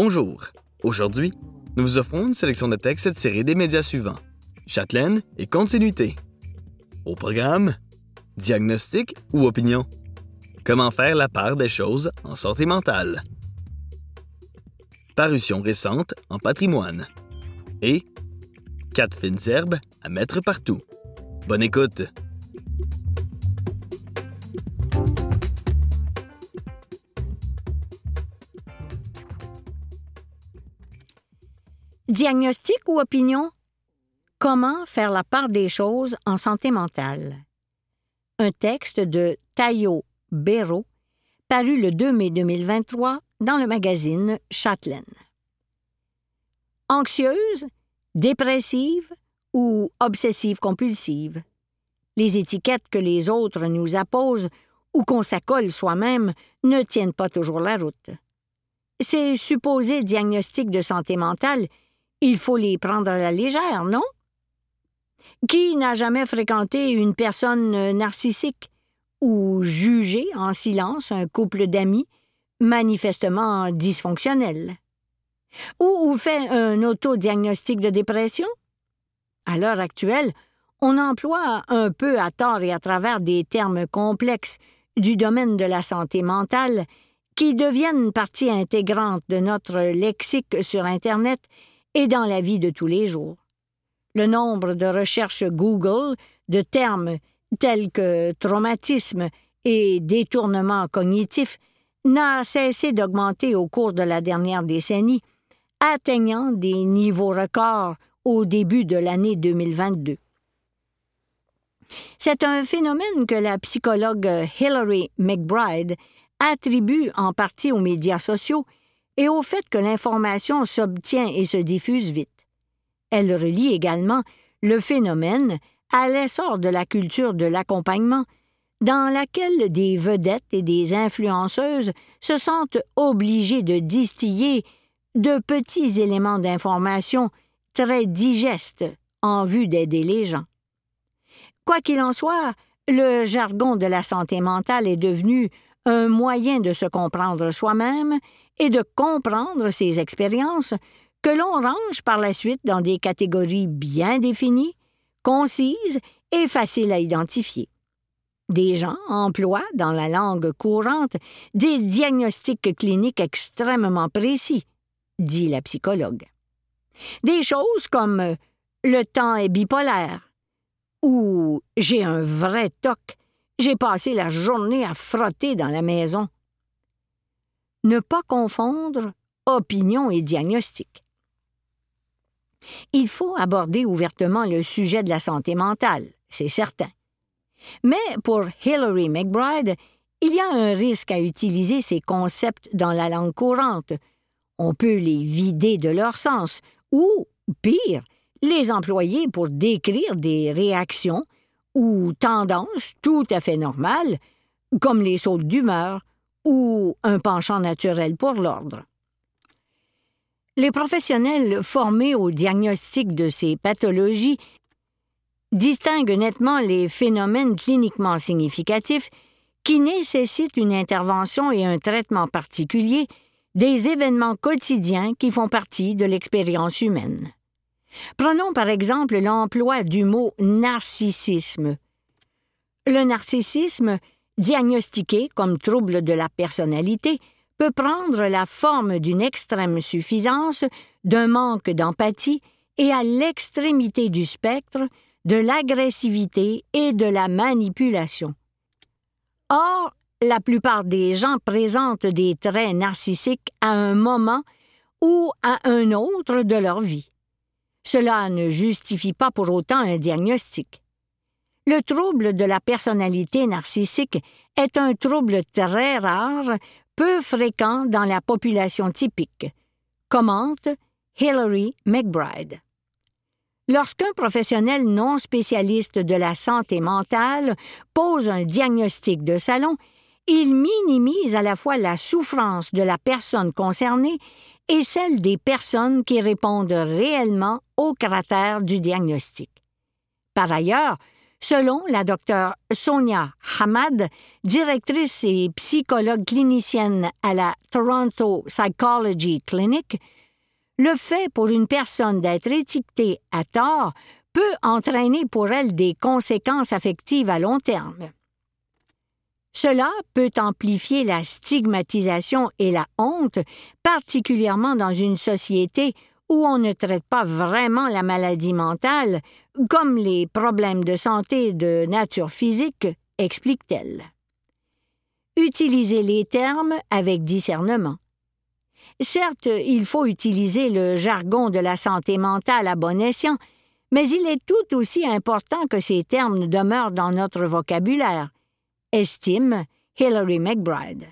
Bonjour. Aujourd'hui, nous vous offrons une sélection de textes tirés des médias suivants Châtelaine et continuité. Au programme, diagnostic ou opinion? Comment faire la part des choses en santé mentale? Parution récente en patrimoine. Et quatre fines herbes à mettre partout. Bonne écoute. Diagnostic ou opinion? Comment faire la part des choses en santé mentale? Un texte de Tayo Béraud, paru le 2 mai 2023 dans le magazine Châtelaine. Anxieuse, dépressive ou obsessive-compulsive? Les étiquettes que les autres nous apposent ou qu'on s'accole soi-même ne tiennent pas toujours la route. Ces supposés diagnostics de santé mentale il faut les prendre à la légère, non? Qui n'a jamais fréquenté une personne narcissique ou jugé en silence un couple d'amis manifestement dysfonctionnel? Ou, fait un autodiagnostic de dépression? À l'heure actuelle, on emploie un peu à tort et à travers des termes complexes du domaine de la santé mentale qui deviennent partie intégrante de notre lexique sur Internet et dans la vie de tous les jours. Le nombre de recherches Google de termes tels que traumatisme et détournement cognitif n'a cessé d'augmenter au cours de la dernière décennie, atteignant des niveaux records au début de l'année 2022. C'est un phénomène que la psychologue Hilary McBride attribue en partie aux médias sociaux et au fait que l'information s'obtient et se diffuse vite. Elle relie également le phénomène à l'essor de la culture de l'accompagnement, dans laquelle des vedettes et des influenceuses se sentent obligées de distiller de petits éléments d'information très digestes en vue d'aider les gens. Quoi qu'il en soit, le jargon de la santé mentale est devenu un moyen de se comprendre soi-même et de comprendre ses expériences que l'on range par la suite dans des catégories bien définies, concises et faciles à identifier. Des gens emploient dans la langue courante des diagnostics cliniques extrêmement précis, dit la psychologue. Des choses comme le temps est bipolaire ou j'ai un vrai toc, j'ai passé la journée à frotter dans la maison ne pas confondre opinion et diagnostic. Il faut aborder ouvertement le sujet de la santé mentale, c'est certain. Mais pour Hilary McBride, il y a un risque à utiliser ces concepts dans la langue courante. On peut les vider de leur sens, ou, pire, les employer pour décrire des réactions ou tendances tout à fait normales, comme les sautes d'humeur, ou un penchant naturel pour l'ordre. Les professionnels formés au diagnostic de ces pathologies distinguent nettement les phénomènes cliniquement significatifs qui nécessitent une intervention et un traitement particulier des événements quotidiens qui font partie de l'expérience humaine. Prenons par exemple l'emploi du mot narcissisme. Le narcissisme diagnostiqué comme trouble de la personnalité, peut prendre la forme d'une extrême suffisance, d'un manque d'empathie et à l'extrémité du spectre de l'agressivité et de la manipulation. Or, la plupart des gens présentent des traits narcissiques à un moment ou à un autre de leur vie. Cela ne justifie pas pour autant un diagnostic. Le trouble de la personnalité narcissique est un trouble très rare, peu fréquent dans la population typique, commente Hilary McBride. Lorsqu'un professionnel non spécialiste de la santé mentale pose un diagnostic de salon, il minimise à la fois la souffrance de la personne concernée et celle des personnes qui répondent réellement aux cratères du diagnostic. Par ailleurs, Selon la docteure Sonia Hamad, directrice et psychologue clinicienne à la Toronto Psychology Clinic, le fait pour une personne d'être étiquetée à tort peut entraîner pour elle des conséquences affectives à long terme. Cela peut amplifier la stigmatisation et la honte, particulièrement dans une société où on ne traite pas vraiment la maladie mentale, comme les problèmes de santé de nature physique, explique-t-elle. Utilisez les termes avec discernement. Certes, il faut utiliser le jargon de la santé mentale à bon escient, mais il est tout aussi important que ces termes demeurent dans notre vocabulaire, estime Hilary McBride.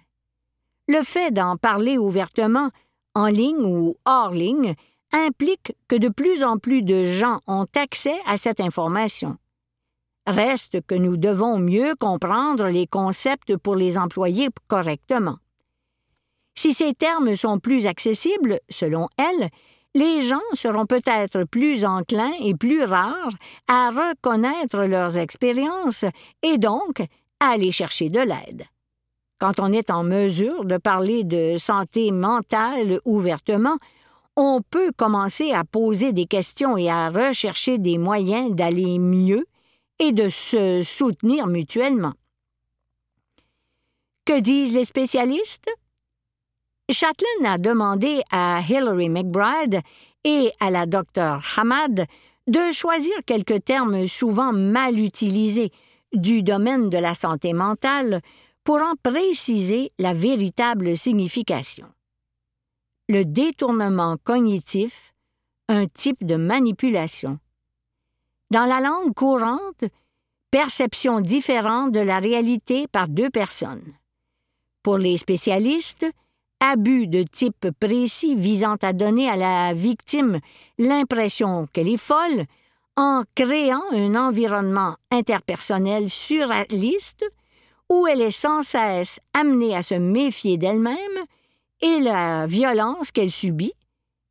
Le fait d'en parler ouvertement, en ligne ou hors ligne, implique que de plus en plus de gens ont accès à cette information. Reste que nous devons mieux comprendre les concepts pour les employer correctement. Si ces termes sont plus accessibles, selon elle, les gens seront peut-être plus enclins et plus rares à reconnaître leurs expériences et donc à aller chercher de l'aide. Quand on est en mesure de parler de santé mentale ouvertement, on peut commencer à poser des questions et à rechercher des moyens d'aller mieux et de se soutenir mutuellement. Que disent les spécialistes? Chatelain a demandé à Hilary McBride et à la docteure Hamad de choisir quelques termes souvent mal utilisés du domaine de la santé mentale pour en préciser la véritable signification le détournement cognitif, un type de manipulation. Dans la langue courante, perception différente de la réalité par deux personnes. Pour les spécialistes, abus de type précis visant à donner à la victime l'impression qu'elle est folle en créant un environnement interpersonnel surréaliste où elle est sans cesse amenée à se méfier d'elle-même et la violence qu'elle subit,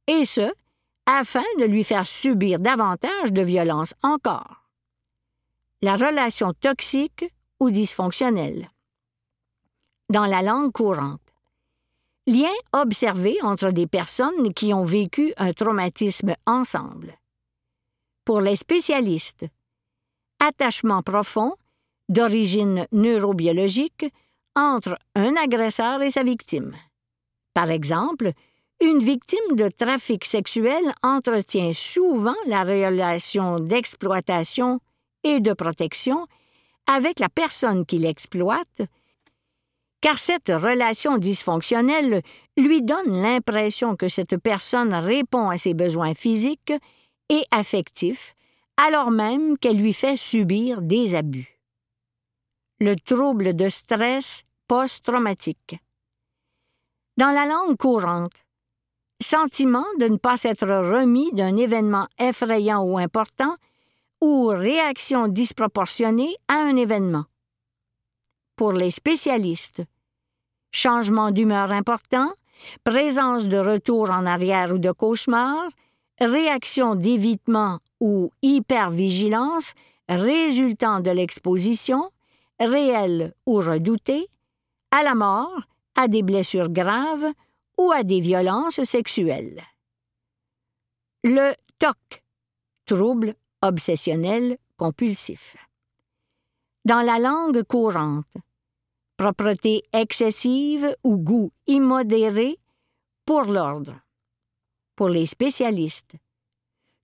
et ce, afin de lui faire subir davantage de violence encore. La relation toxique ou dysfonctionnelle. Dans la langue courante. Lien observé entre des personnes qui ont vécu un traumatisme ensemble. Pour les spécialistes, attachement profond, d'origine neurobiologique, entre un agresseur et sa victime. Par exemple, une victime de trafic sexuel entretient souvent la relation d'exploitation et de protection avec la personne qui l'exploite, car cette relation dysfonctionnelle lui donne l'impression que cette personne répond à ses besoins physiques et affectifs, alors même qu'elle lui fait subir des abus. Le trouble de stress post-traumatique dans la langue courante. Sentiment de ne pas s'être remis d'un événement effrayant ou important, ou réaction disproportionnée à un événement. Pour les spécialistes, changement d'humeur important, présence de retour en arrière ou de cauchemar, réaction d'évitement ou hypervigilance résultant de l'exposition, réelle ou redoutée, à la mort, à des blessures graves ou à des violences sexuelles. Le TOC, trouble obsessionnel compulsif. Dans la langue courante, propreté excessive ou goût immodéré pour l'ordre. Pour les spécialistes,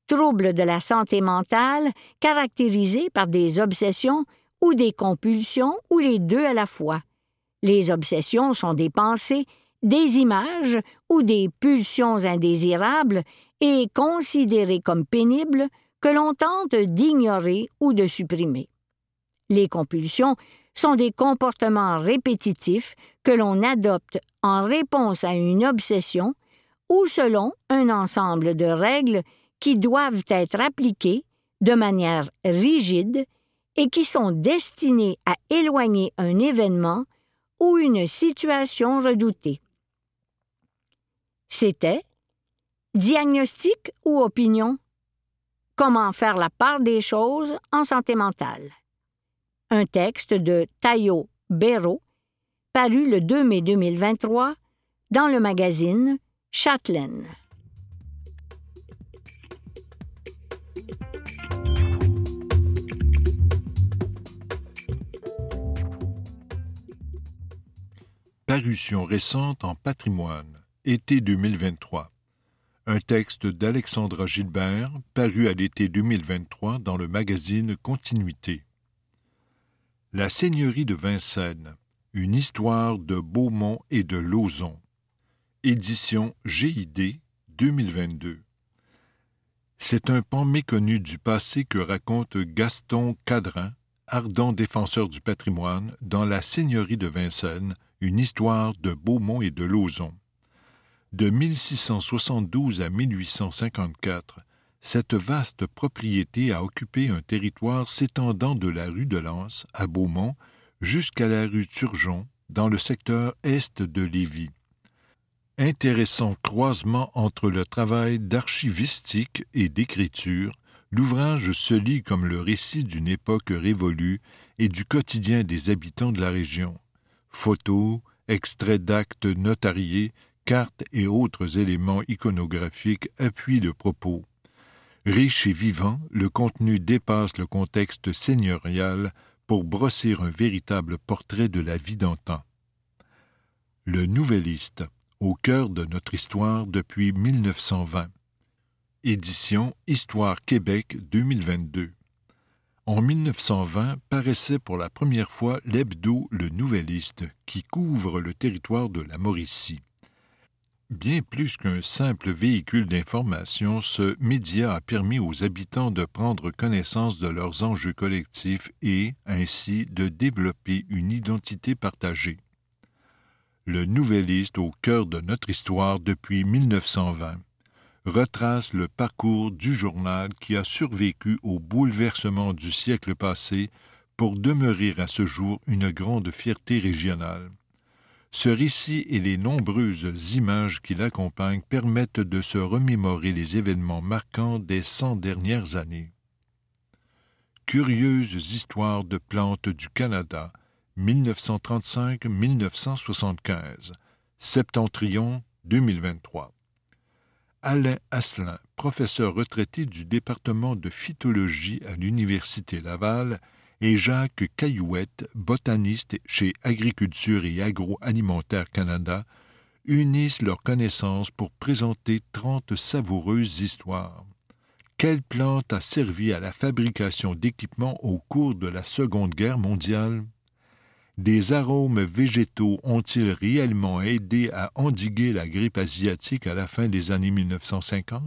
trouble de la santé mentale caractérisé par des obsessions ou des compulsions ou les deux à la fois, les obsessions sont des pensées, des images ou des pulsions indésirables et considérées comme pénibles que l'on tente d'ignorer ou de supprimer. Les compulsions sont des comportements répétitifs que l'on adopte en réponse à une obsession ou selon un ensemble de règles qui doivent être appliquées de manière rigide et qui sont destinées à éloigner un événement ou une situation redoutée. C'était diagnostic ou opinion? Comment faire la part des choses en santé mentale? un texte de Tayo Béraud, paru le 2 mai 2023 dans le magazine Châtelaine. Parution récente en patrimoine, été 2023. Un texte d'Alexandra Gilbert, paru à l'été 2023 dans le magazine Continuité. La seigneurie de Vincennes, une histoire de Beaumont et de Lauzon. Édition GID 2022. C'est un pan méconnu du passé que raconte Gaston Cadrin, ardent défenseur du patrimoine, dans La Seigneurie de Vincennes, une histoire de Beaumont et de Lauzon. De 1672 à 1854, cette vaste propriété a occupé un territoire s'étendant de la rue de Lens à Beaumont jusqu'à la rue Turgeon dans le secteur est de Lévis. Intéressant croisement entre le travail d'archivistique et d'écriture, l'ouvrage se lit comme le récit d'une époque révolue et du quotidien des habitants de la région photos, extraits d'actes notariés, cartes et autres éléments iconographiques appuient le propos. Riche et vivant, le contenu dépasse le contexte seigneurial pour brosser un véritable portrait de la vie d'antan. Le Nouvelliste, au cœur de notre histoire depuis 1920. Édition Histoire Québec 2022. En 1920 paraissait pour la première fois l'hebdo Le Nouvelliste, qui couvre le territoire de la Mauricie. Bien plus qu'un simple véhicule d'information, ce média a permis aux habitants de prendre connaissance de leurs enjeux collectifs et, ainsi, de développer une identité partagée. Le Nouvelliste au cœur de notre histoire depuis 1920 retrace le parcours du journal qui a survécu au bouleversement du siècle passé pour demeurer à ce jour une grande fierté régionale. Ce récit et les nombreuses images qui l'accompagnent permettent de se remémorer les événements marquants des cent dernières années. Curieuses histoires de plantes du Canada, 1935-1975, Septentrion 2023. Alain Asselin, professeur retraité du département de phytologie à l'Université Laval, et Jacques Caillouette, botaniste chez Agriculture et Agroalimentaire Canada, unissent leurs connaissances pour présenter trente savoureuses histoires. Quelle plante a servi à la fabrication d'équipements au cours de la Seconde Guerre mondiale? Des arômes végétaux ont-ils réellement aidé à endiguer la grippe asiatique à la fin des années 1950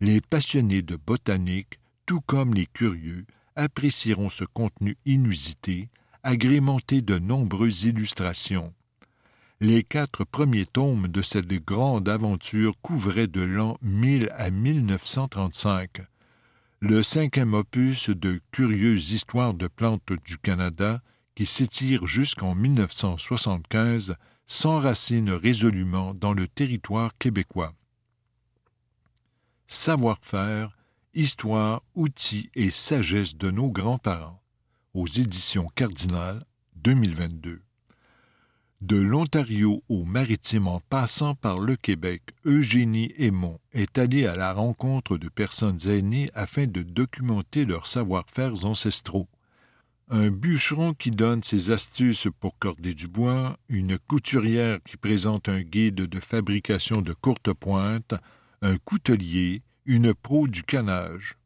Les passionnés de botanique, tout comme les curieux, apprécieront ce contenu inusité, agrémenté de nombreuses illustrations. Les quatre premiers tomes de cette grande aventure couvraient de l'an 1000 à 1935. Le cinquième opus de Curieuses histoires de plantes du Canada qui s'étire jusqu'en 1975, s'enracine résolument dans le territoire québécois. Savoir-faire, histoire, outils et sagesse de nos grands-parents, aux éditions Cardinal 2022. De l'Ontario au maritime en passant par le Québec, Eugénie Aymon est allée à la rencontre de personnes aînées afin de documenter leurs savoir-faire ancestraux un bûcheron qui donne ses astuces pour corder du bois, une couturière qui présente un guide de fabrication de courte pointe, un coutelier, une pro du canage.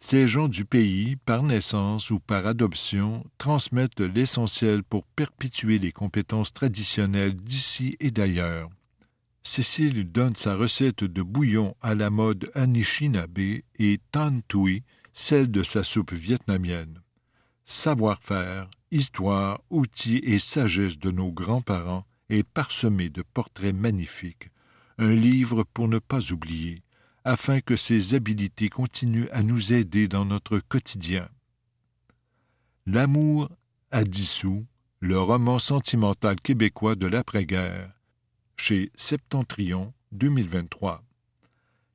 Ces gens du pays, par naissance ou par adoption, transmettent l'essentiel pour perpétuer les compétences traditionnelles d'ici et d'ailleurs. Cécile donne sa recette de bouillon à la mode Anishinaabe et Tan Tui, celle de sa soupe vietnamienne savoir-faire, histoire, outils et sagesse de nos grands-parents est parsemé de portraits magnifiques, un livre pour ne pas oublier, afin que ces habiletés continuent à nous aider dans notre quotidien. L'amour à dissous, le roman sentimental québécois de l'après-guerre, chez Septentrion 2023.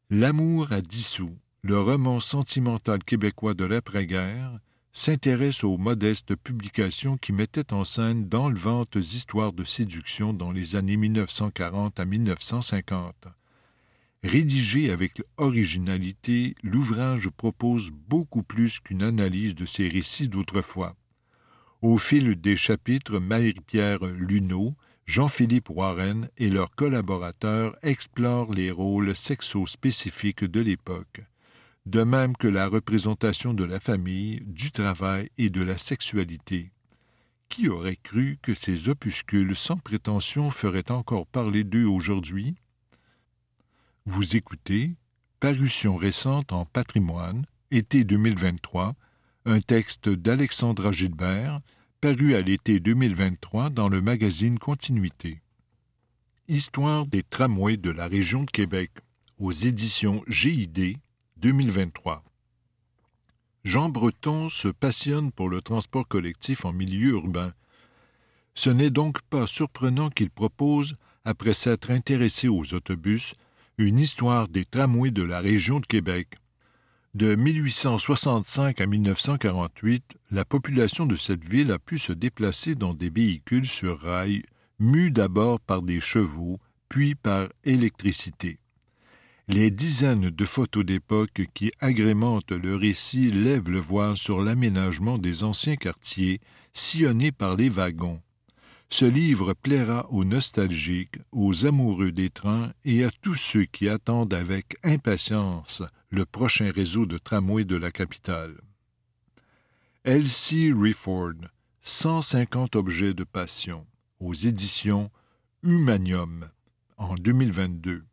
L'amour à dissous, le roman sentimental québécois de l'après-guerre, s'intéresse aux modestes publications qui mettaient en scène d'enlevantes histoires de séduction dans les années 1940 à 1950. Rédigé avec originalité, l'ouvrage propose beaucoup plus qu'une analyse de ces récits d'autrefois. Au fil des chapitres, Marie-Pierre Luneau, Jean-Philippe Warren et leurs collaborateurs explorent les rôles sexo-spécifiques de l'époque, de même que la représentation de la famille, du travail et de la sexualité. Qui aurait cru que ces opuscules sans prétention feraient encore parler d'eux aujourd'hui? Vous écoutez Parution récente en patrimoine, été 2023, un texte d'Alexandra Gilbert, paru à l'été 2023 dans le magazine Continuité. Histoire des tramways de la région de Québec, aux éditions GID 2023. Jean Breton se passionne pour le transport collectif en milieu urbain. Ce n'est donc pas surprenant qu'il propose, après s'être intéressé aux autobus, une histoire des tramways de la région de Québec. De 1865 à 1948, la population de cette ville a pu se déplacer dans des véhicules sur rail, mus d'abord par des chevaux, puis par électricité. Les dizaines de photos d'époque qui agrémentent le récit lèvent le voile sur l'aménagement des anciens quartiers, sillonnés par les wagons, ce livre plaira aux nostalgiques, aux amoureux des trains et à tous ceux qui attendent avec impatience le prochain réseau de tramway de la capitale. Elsie Reford, 150 objets de passion, aux éditions Humanium, en 2022.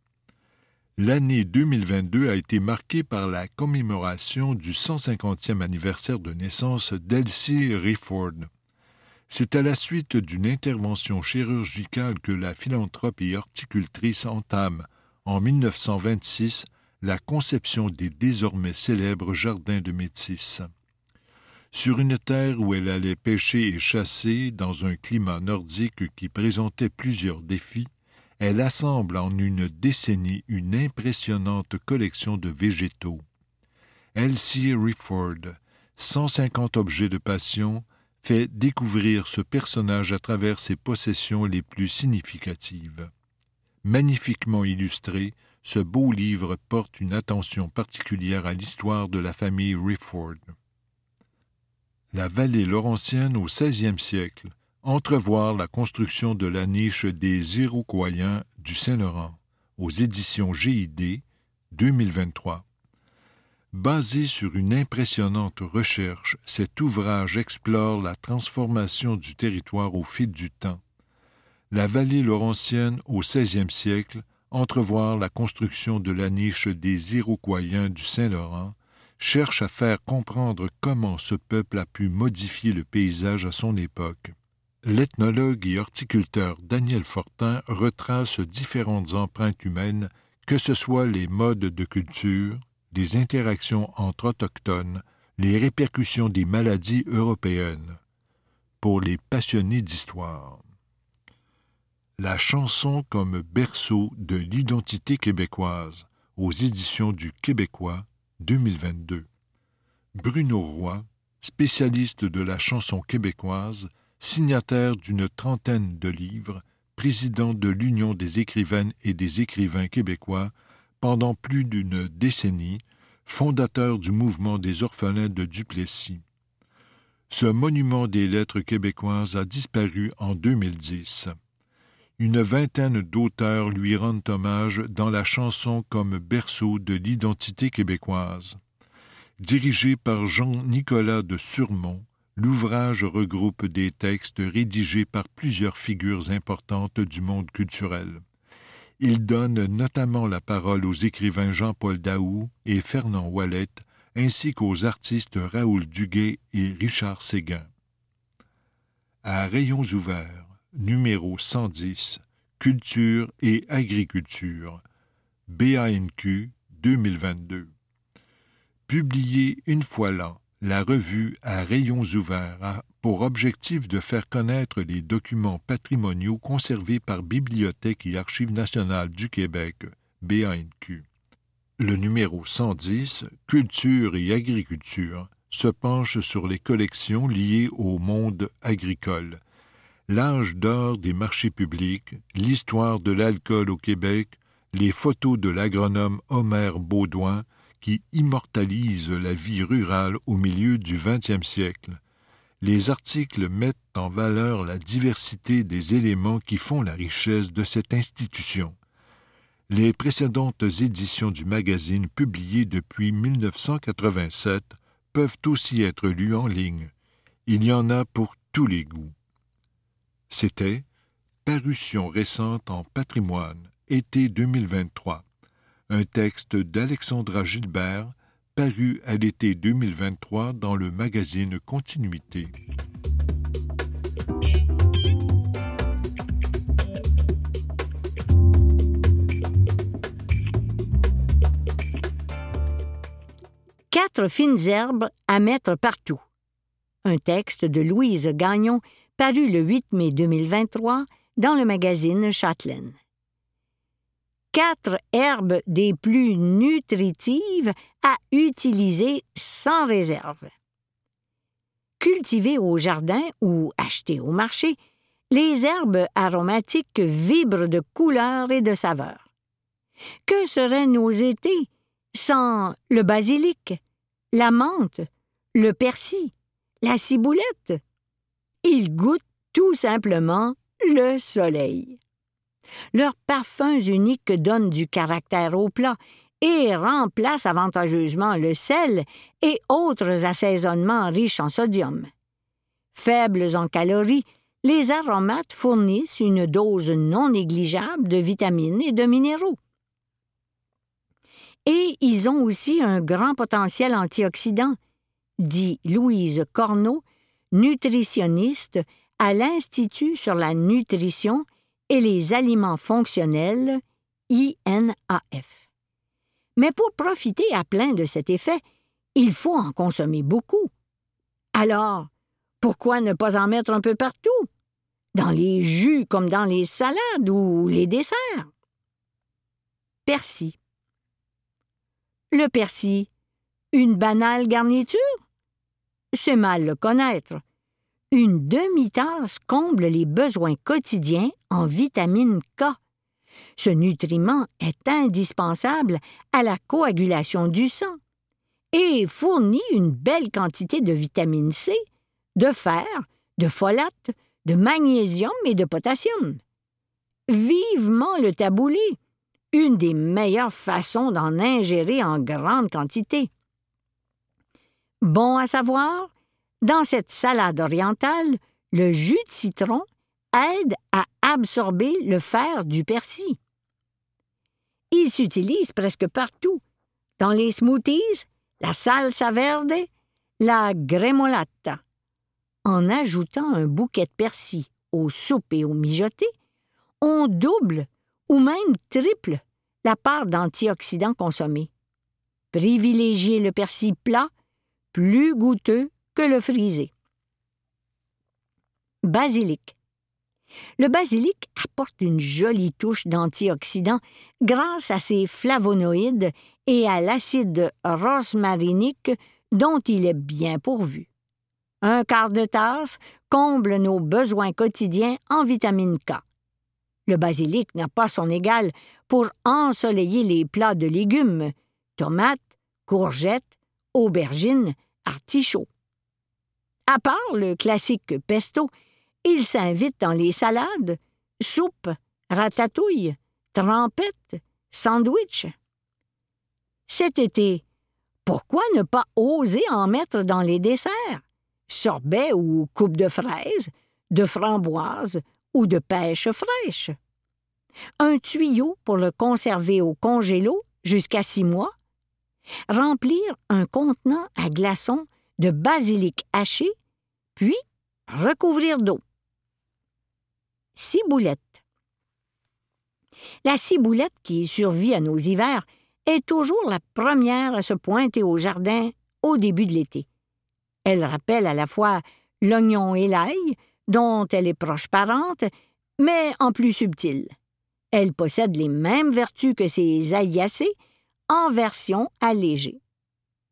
L'année 2022 a été marquée par la commémoration du 150e anniversaire de naissance d'Elsie Reford, c'est à la suite d'une intervention chirurgicale que la philanthrope et horticultrice entame, en 1926, la conception des désormais célèbres jardins de Métis. Sur une terre où elle allait pêcher et chasser dans un climat nordique qui présentait plusieurs défis, elle assemble en une décennie une impressionnante collection de végétaux. Elsie Rifford, 150 objets de passion, fait découvrir ce personnage à travers ses possessions les plus significatives. Magnifiquement illustré, ce beau livre porte une attention particulière à l'histoire de la famille Rifford. La vallée laurentienne au XVIe siècle, entrevoir la construction de la niche des Iroquoiens du Saint-Laurent, aux éditions GID 2023. Basé sur une impressionnante recherche, cet ouvrage explore la transformation du territoire au fil du temps. La vallée laurentienne au XVIe siècle, entrevoir la construction de la niche des Iroquoiens du Saint-Laurent, cherche à faire comprendre comment ce peuple a pu modifier le paysage à son époque. L'ethnologue et horticulteur Daniel Fortin retrace différentes empreintes humaines, que ce soit les modes de culture, des interactions entre autochtones, les répercussions des maladies européennes. Pour les passionnés d'histoire. La chanson comme berceau de l'identité québécoise aux éditions du Québécois 2022. Bruno Roy, spécialiste de la chanson québécoise, signataire d'une trentaine de livres, président de l'Union des écrivaines et des écrivains québécois, pendant plus d'une décennie, fondateur du mouvement des orphelins de Duplessis. Ce monument des lettres québécoises a disparu en 2010. Une vingtaine d'auteurs lui rendent hommage dans la chanson comme berceau de l'identité québécoise. Dirigé par Jean-Nicolas de Surmont, l'ouvrage regroupe des textes rédigés par plusieurs figures importantes du monde culturel. Il donne notamment la parole aux écrivains Jean-Paul Daou et Fernand Wallet, ainsi qu'aux artistes Raoul Duguay et Richard Séguin. À Rayons ouverts, numéro 110, Culture et agriculture, BANQ 2022. Publié une fois l'an, la revue à rayons ouverts a pour objectif de faire connaître les documents patrimoniaux conservés par Bibliothèque et Archives nationales du Québec, BANQ. Le numéro 110, Culture et agriculture, se penche sur les collections liées au monde agricole. L'âge d'or des marchés publics, l'histoire de l'alcool au Québec, les photos de l'agronome Homer Baudouin qui immortalise la vie rurale au milieu du XXe siècle. Les articles mettent en valeur la diversité des éléments qui font la richesse de cette institution. Les précédentes éditions du magazine publiées depuis 1987 peuvent aussi être lues en ligne. Il y en a pour tous les goûts. C'était Parution récente en patrimoine, été 2023. Un texte d'Alexandra Gilbert, paru à l'été 2023 dans le magazine Continuité. Quatre fines herbes à mettre partout. Un texte de Louise Gagnon paru le 8 mai 2023 dans le magazine Châtelaine. Quatre herbes des plus nutritives à utiliser sans réserve. Cultivées au jardin ou achetées au marché, les herbes aromatiques vibrent de couleurs et de saveurs. Que seraient nos étés sans le basilic, la menthe, le persil, la ciboulette? Ils goûtent tout simplement le soleil. Leurs parfums uniques donnent du caractère au plat et remplacent avantageusement le sel et autres assaisonnements riches en sodium. Faibles en calories, les aromates fournissent une dose non négligeable de vitamines et de minéraux. Et ils ont aussi un grand potentiel antioxydant, dit Louise Corneau, nutritionniste à l'Institut sur la nutrition et les aliments fonctionnels, INAF. Mais pour profiter à plein de cet effet, il faut en consommer beaucoup. Alors, pourquoi ne pas en mettre un peu partout? Dans les jus comme dans les salades ou les desserts? Persil. Le persil, une banale garniture? C'est mal le connaître. Une demi-tasse comble les besoins quotidiens en vitamine K. Ce nutriment est indispensable à la coagulation du sang et fournit une belle quantité de vitamine C, de fer, de folate, de magnésium et de potassium. Vivement le taboulé, une des meilleures façons d'en ingérer en grande quantité. Bon à savoir, dans cette salade orientale, le jus de citron aide à absorber le fer du persil. Il s'utilise presque partout, dans les smoothies, la salsa verde, la gremolata. En ajoutant un bouquet de persil aux soupes et aux mijotés, on double ou même triple la part d'antioxydants consommés. Privilégiez le persil plat, plus goûteux que le frisé. Basilic. Le basilic apporte une jolie touche d'antioxydants grâce à ses flavonoïdes et à l'acide rosmarinique dont il est bien pourvu. Un quart de tasse comble nos besoins quotidiens en vitamine K. Le basilic n'a pas son égal pour ensoleiller les plats de légumes tomates, courgettes, aubergines, artichauts. À part le classique pesto, il s'invite dans les salades, soupes, ratatouilles, trempettes, sandwichs. Cet été, pourquoi ne pas oser en mettre dans les desserts? Sorbet ou coupe de fraises, de framboises ou de pêche fraîche. Un tuyau pour le conserver au congélo jusqu'à six mois. Remplir un contenant à glaçons de basilic haché, puis recouvrir d'eau. Ciboulette. La ciboulette qui survit à nos hivers est toujours la première à se pointer au jardin au début de l'été. Elle rappelle à la fois l'oignon et l'ail, dont elle est proche parente, mais en plus subtile. Elle possède les mêmes vertus que ses aillacées, en version allégée.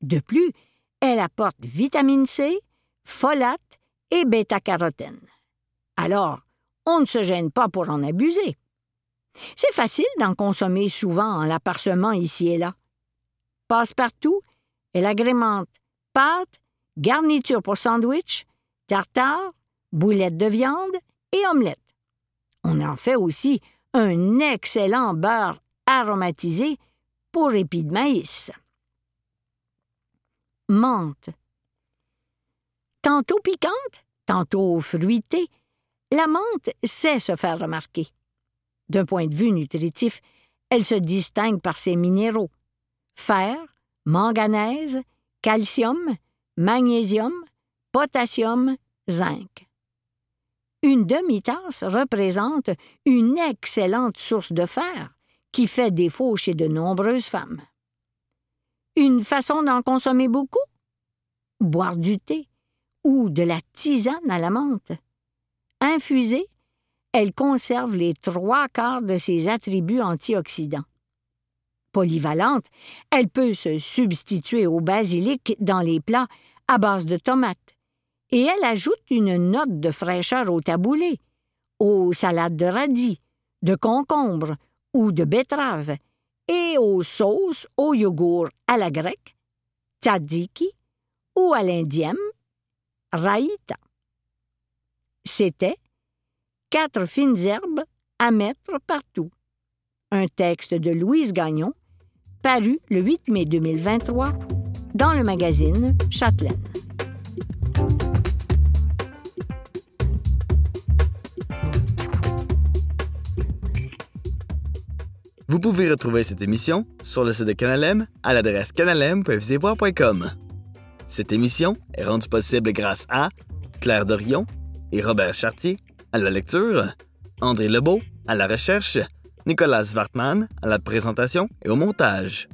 De plus, Elle apporte vitamine C, folate et bêta-carotène. Alors, on ne se gêne pas pour en abuser. C'est facile d'en consommer souvent en la parsemant ici et là. Passe-partout, elle agrémente pâtes, garniture pour sandwich, tartare, boulettes de viande et omelettes. On en fait aussi un excellent beurre aromatisé pour épis de maïs. Menthe. Tantôt piquante, tantôt fruitée, la menthe sait se faire remarquer. D'un point de vue nutritif, elle se distingue par ses minéraux fer, manganèse, calcium, magnésium, potassium, zinc. Une demi-tasse représente une excellente source de fer qui fait défaut chez de nombreuses femmes. Une façon d'en consommer beaucoup? Boire du thé ou de la tisane à la menthe. Infusée, elle conserve les trois quarts de ses attributs antioxydants. Polyvalente, elle peut se substituer au basilic dans les plats à base de tomates, et elle ajoute une note de fraîcheur au taboulé, aux salades de radis, de concombre ou de betterave, et aux sauces au yogourt à la grecque, tzatziki, ou à l'indienne, raïta. C'était Quatre fines herbes à mettre partout. Un texte de Louise Gagnon, paru le 8 mai 2023 dans le magazine Châtelaine. Vous pouvez retrouver cette émission sur le site de Canalem à l'adresse canalem.fcvoix.com. Cette émission est rendue possible grâce à Claire Dorion et Robert Chartier à la lecture, André Lebeau à la recherche, Nicolas Wartman à la présentation et au montage.